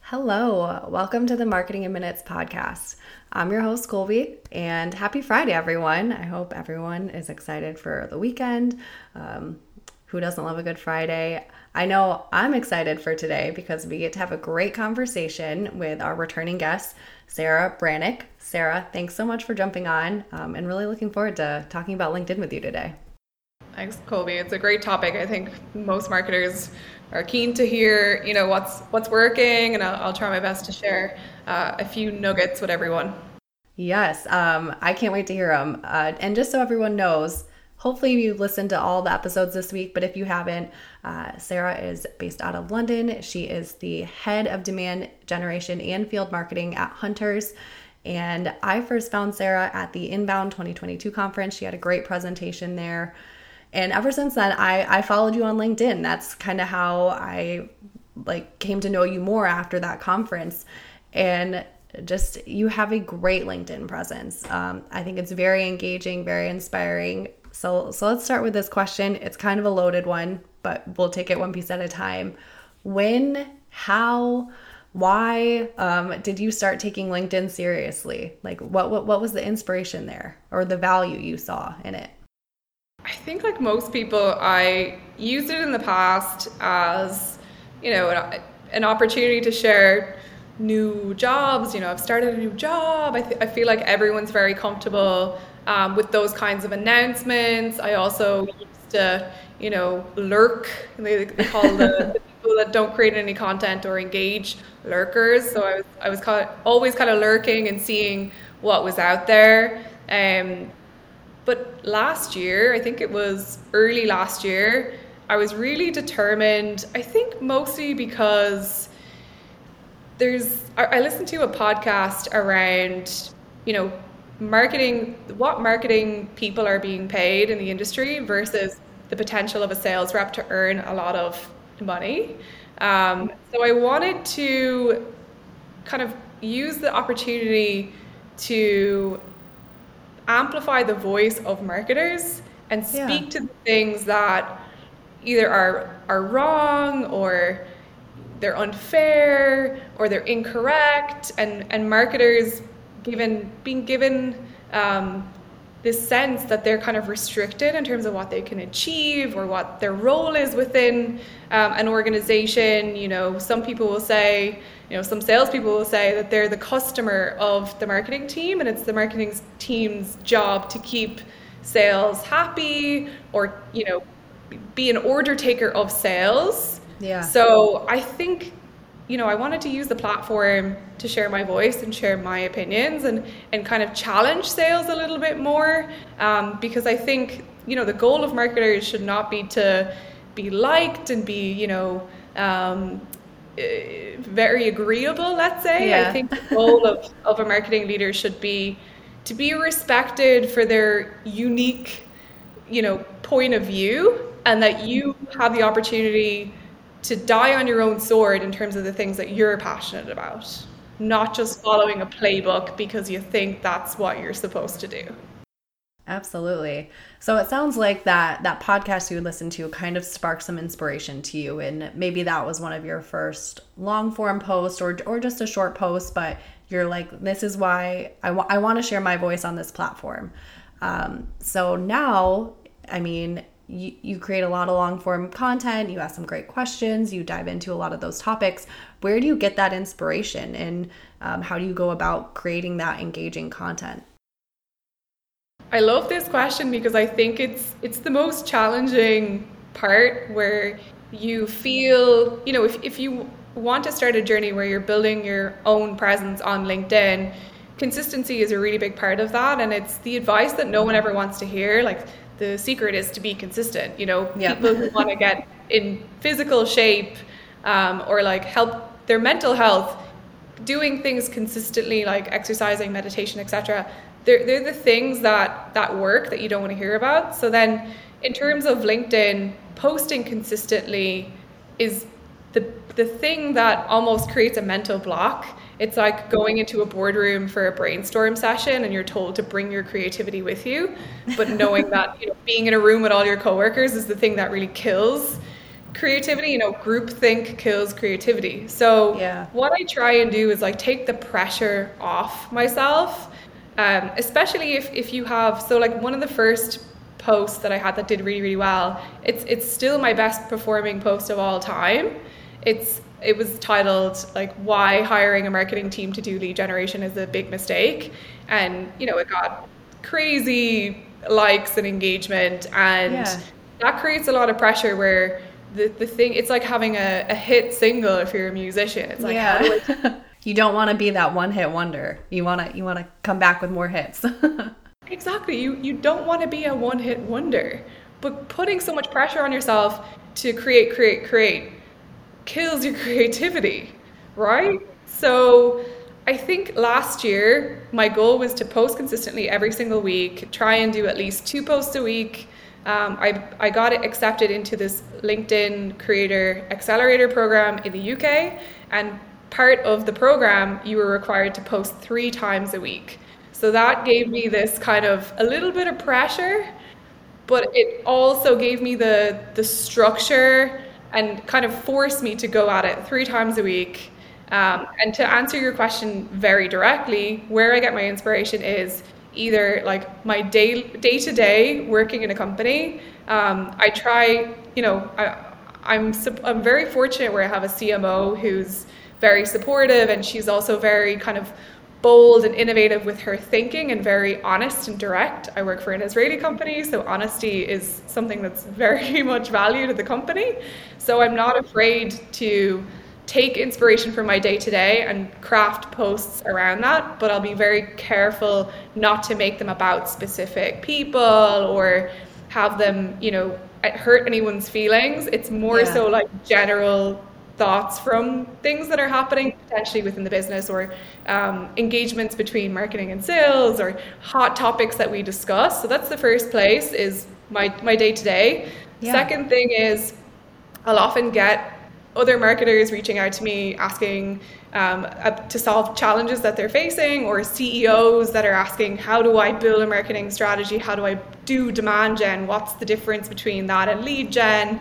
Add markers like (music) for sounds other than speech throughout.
Hello, welcome to the Marketing in Minutes podcast. I'm your host, Colby, and happy Friday, everyone. I hope everyone is excited for the weekend. Um, who doesn't love a good Friday? I know I'm excited for today because we get to have a great conversation with our returning guest, Sarah Breathnach. Sarah, thanks so much for jumping on um, and really looking forward to talking about LinkedIn with you today. Thanks, Colby. It's a great topic. I think most marketers are keen to hear, you know, what's what's working, and I'll, I'll try my best to share uh, a few nuggets with everyone. Yes, um, I can't wait to hear them. Uh, and just so everyone knows, hopefully you've listened to all the episodes this week, but if you haven't, uh, Sarah is based out of London. She is the head of demand generation and field marketing at Hunters. And I first found Sarah at the Inbound 2022 conference. She had a great presentation there. And ever since then, I, I followed you on LinkedIn. That's kind of how I like came to know you more after that conference. And just you have a great LinkedIn presence. Um, I think it's very engaging, very inspiring. So, so let's start with this question. It's kind of a loaded one, but we'll take it one piece at a time. When, how, why um, did you start taking LinkedIn seriously? Like, what, what what was the inspiration there, or the value you saw in it? I think, like most people, I used it in the past as, you know, an, an opportunity to share new jobs. You know, I've started a new job. I, th- I feel like everyone's very comfortable um, with those kinds of announcements. I also used to, you know, lurk. They, they call the, the, people that don't create any content or engage lurkers. So I was, I was kind of, always kind of lurking and seeing what was out there. Um, but last year, I think it was early last year, I was really determined, I think mostly because there's, I listened to a podcast around, you know, marketing, what marketing people are being paid in the industry versus the potential of a sales rep to earn a lot of money. Um, so I wanted to kind of use the opportunity to amplify the voice of marketers and speak yeah. to the things that either are are wrong or they're unfair or they're incorrect and and marketers given being given um, this sense that they're kind of restricted in terms of what they can achieve or what their role is within um, an organization. You know, some people will say, you know, some salespeople will say that they're the customer of the marketing team and it's the marketing team's job to keep sales happy or, you know, be an order taker of sales. Yeah. So I think you know, I wanted to use the platform to share my voice and share my opinions and, and kind of challenge sales a little bit more um, because I think, you know, the goal of marketers should not be to be liked and be, you know, um, eh, very agreeable, let's say. Yeah. I think the goal of, of a marketing leader should be to be respected for their unique, you know, point of view and that you have the opportunity to die on your own sword in terms of the things that you're passionate about, not just following a playbook because you think that's what you're supposed to do. Absolutely. So it sounds like that that podcast you listened to kind of sparked some inspiration to you and maybe that was one of your first long form posts or or just a short post but you're like this is why I, wa- I want to share my voice on this platform. Um, so now, I mean, you, you create a lot of long form content, you ask some great questions, you dive into a lot of those topics. Where do you get that inspiration and um, how do you go about creating that engaging content? I love this question because I think it's it's the most challenging part where you feel, you know, if, if you want to start a journey where you're building your own presence on LinkedIn, consistency is a really big part of that. And it's the advice that no one ever wants to hear. Like the secret is to be consistent. You know, yeah. people who want to get in physical shape um, or like help their mental health, doing things consistently, like exercising, meditation, etc. They're, they're the things that that work that you don't want to hear about. So then, in terms of LinkedIn, posting consistently is the the thing that almost creates a mental block It's like going into a boardroom for a brainstorm session and you're told to bring your creativity with you, but knowing that you know, being in a room with all your coworkers is the thing that really kills creativity. You know, group think kills creativity. So yeah. what I try and do is like take the pressure off myself. Um, especially if, if you have so like one of the first posts that I had that did really really well. It's it's still my best performing post of all time. It's it was titled like why hiring a marketing team to do lead generation is a big mistake and you know it got crazy likes and engagement and Yeah. that creates a lot of pressure where the, the thing it's like having a, a hit single if you're a musician it's like how do I yeah. (laughs) you don't want to be that one hit wonder. You want to you want to come back with more hits. (laughs) Exactly. You you don't want to be a one-hit wonder. But putting so much pressure on yourself to create, create, create kills your (laughs) creativity, right? So I think last year my goal was to post consistently every single week, try and do at least two posts a week. Um, I, I got it accepted into this LinkedIn Creator Accelerator program in the UK, and part of the program you were required to post three times a week. So that gave me this kind of a little bit of pressure, but it also gave me the the structure and kind of forced me to go at it three times a week. Um, and to answer your question very directly, where I get my inspiration is either like my day day to day working in a company. Um, I try, you know, I, I'm I'm very fortunate where I have a CMO who's very supportive, and she's also very kind of bold and innovative with her thinking and very honest and direct. I work for an Israeli company, so honesty is something that's very (laughs) much valued at the company. So I'm not afraid to take inspiration from my day to day and craft posts around that, but I'll be very careful not to make them about specific people or have them, you know, hurt anyone's feelings. It's more Yeah. so like general thoughts from things that are happening potentially within the business or um, engagements between marketing and sales or hot topics that we discuss. So that's the first place is my, my day to day. Second thing is I'll often get other marketers reaching out to me asking um, uh, to solve challenges that they're facing, or CEOs that are asking, How do I build a marketing strategy? How do I do demand gen? What's the difference between that and lead gen?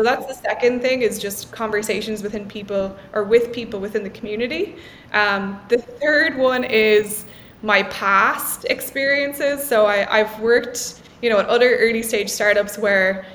So that's the second thing is just conversations within people or with people within the community. Um, the third one is my past experiences. So I, I've worked, you know, at other early stage startups where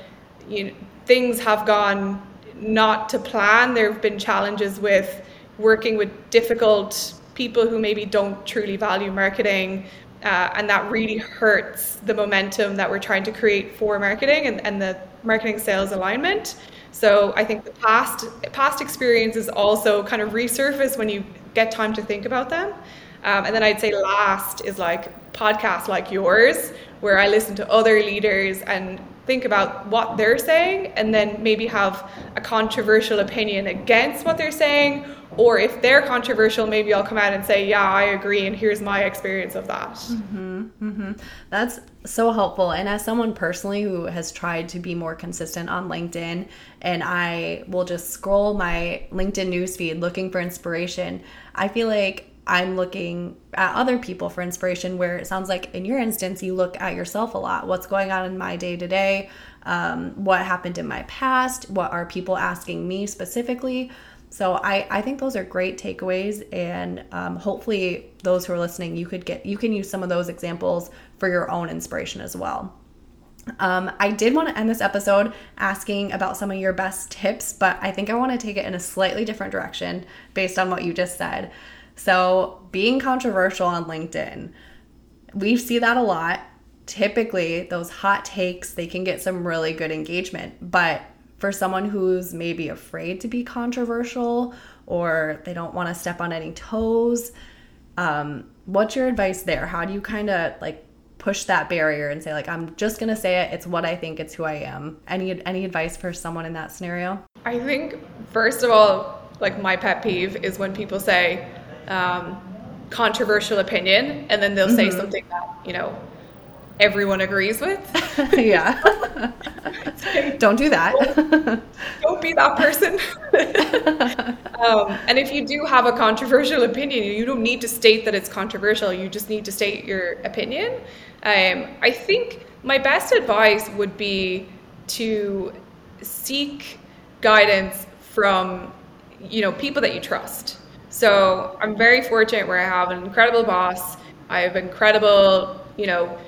you know, things have gone not to plan. There have been challenges with working with difficult people who maybe don't truly value marketing. Uh, and that really hurts the momentum that we're trying to create for marketing and, and the marketing sales alignment. So I think the past past experiences also kind of resurface when you get time to think about them. Um, and then I'd say last is like podcasts like yours, where I listen to other leaders and think about what they're saying and then maybe have a controversial opinion against what they're saying. Or if they're controversial, maybe I'll come out and say, yeah, I agree, and here's my experience of that. Mm-hmm, mm-hmm. That's so helpful. And as someone personally who has tried to be more consistent on LinkedIn, and I will just scroll my LinkedIn newsfeed looking for inspiration, I feel like I'm looking at other people for inspiration. Where it sounds like in your instance, you look at yourself a lot. What's going on in my day to day? What happened in my past? What are people asking me specifically? So I, I think those are great takeaways, and um, hopefully those who are listening, you could get you can use some of those examples for your own inspiration as well. Um, I did want to end this episode asking about some of your best tips, but I think I want to take it in a slightly different direction based on what you just said. So, being controversial on LinkedIn, we see that a lot. Typically, those hot takes, they can get some really good engagement, but for someone who's maybe afraid to be controversial or they don't want to step on any toes, um, what's your advice there? How do you kind of like push that barrier and say like I'm just gonna say it. It's what I think. It's who I am. Any any advice for someone in that scenario? I think, first of all, like my pet peeve is when people say um, controversial opinion and then they'll say something that, you know, everyone agrees with. (laughs) yeah. (laughs) don't do that. Don't be that person. (laughs) Um, and if you do have a controversial opinion, you don't need to state that it's controversial. You just need to state your opinion. Um, I think my best advice would be to seek guidance from you know people that you trust. So I'm very fortunate where I have an incredible boss. I have incredible you know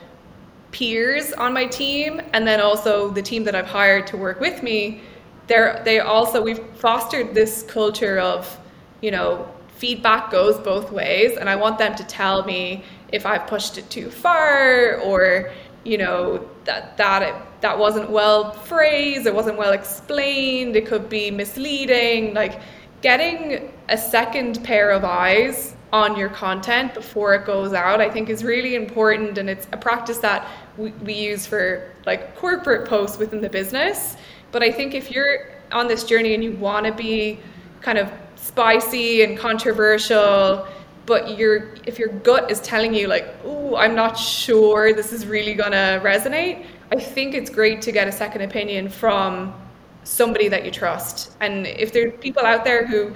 peers on my team, and then also the team that I've hired to work with me they're they also we've fostered this culture of you know feedback goes both ways and i want them to tell me if i've pushed it too far or you know that that it, that wasn't well phrased it wasn't well explained it could be misleading like getting a second pair of eyes on your content before it goes out i think is really important and it's a practice that we, we use for like corporate posts within the business. But I think if you're on this journey and you want to be kind of spicy and controversial, but your if your gut is telling you like, "Oh, I'm not sure this is really gonna resonate," I think it's great to get a second opinion from somebody that you trust. And if there are people out there who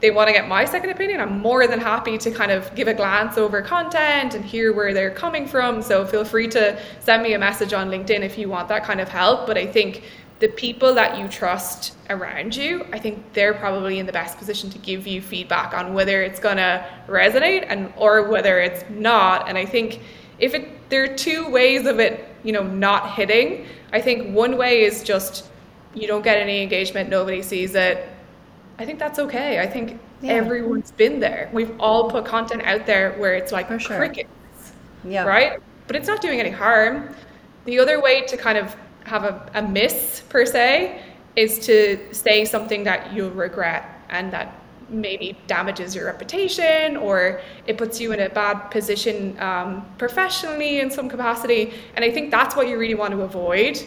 they want to get my second opinion, I'm more than happy to kind of give a glance over content and hear where they're coming from. So feel free to send me a message on LinkedIn if you want that kind of help. But I think the people that you trust around you, I think they're probably in the best position to give you feedback on whether it's gonna resonate and or whether it's not. And I think if it there are two ways of it, you know, not hitting. I think one way is just you don't get any engagement, nobody sees it. I think that's okay. I think yeah. everyone's been there. We've all put content out there where it's like For sure. crickets. Yeah. Right? But it's not doing any harm. The other way to kind of have a, a miss per se is to say something that you'll regret and that maybe damages your reputation or it puts you in a bad position um, professionally in some capacity. And I think that's what you really want to avoid.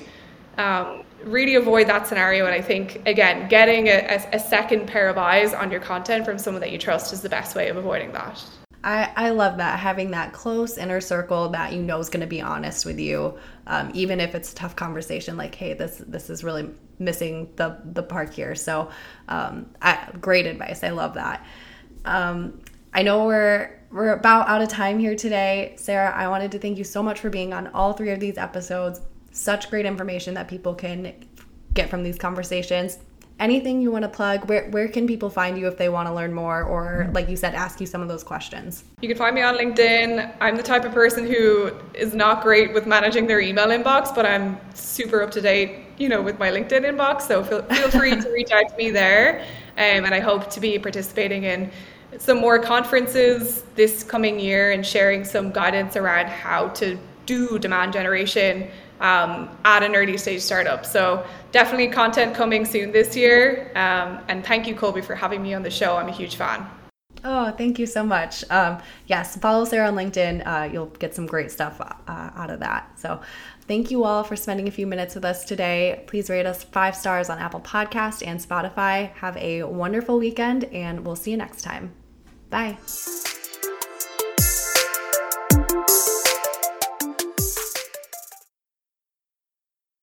Um, really avoid that scenario. And I think, again, getting a, a second pair of eyes on your content from someone that you trust is the best way of avoiding that. I, I love that having that close inner circle that you know is going to be honest with you, um, even if it's a tough conversation. Like, hey, this this is really missing the the park here. So, um, I, great advice. I love that. Um, I know we're we're about out of time here today, Sarah. I wanted to thank you so much for being on all three of these episodes. Such great information that people can get from these conversations. Anything you want to plug where, where can people find you if they want to learn more or like you said ask you some of those questions? You can find me on linkedin. I'm the type of person who is not great with managing their email inbox but i'm super up to date you know with my linkedin inbox so feel, feel free to reach out to me there. Um, and i hope to be participating in some more conferences this coming year and sharing some guidance around how to do demand generation um, at an early stage startup. So definitely content coming soon this year. Um, and thank you, Colby, for having me on the show. I'm a huge fan. Oh, thank you so much. Um, yes, follow Sarah on LinkedIn. Uh, you'll get some great stuff uh, out of that. So, thank you all for spending a few minutes with us today. Please rate us five stars on Apple Podcast and Spotify. Have a wonderful weekend, and we'll see you next time. Bye.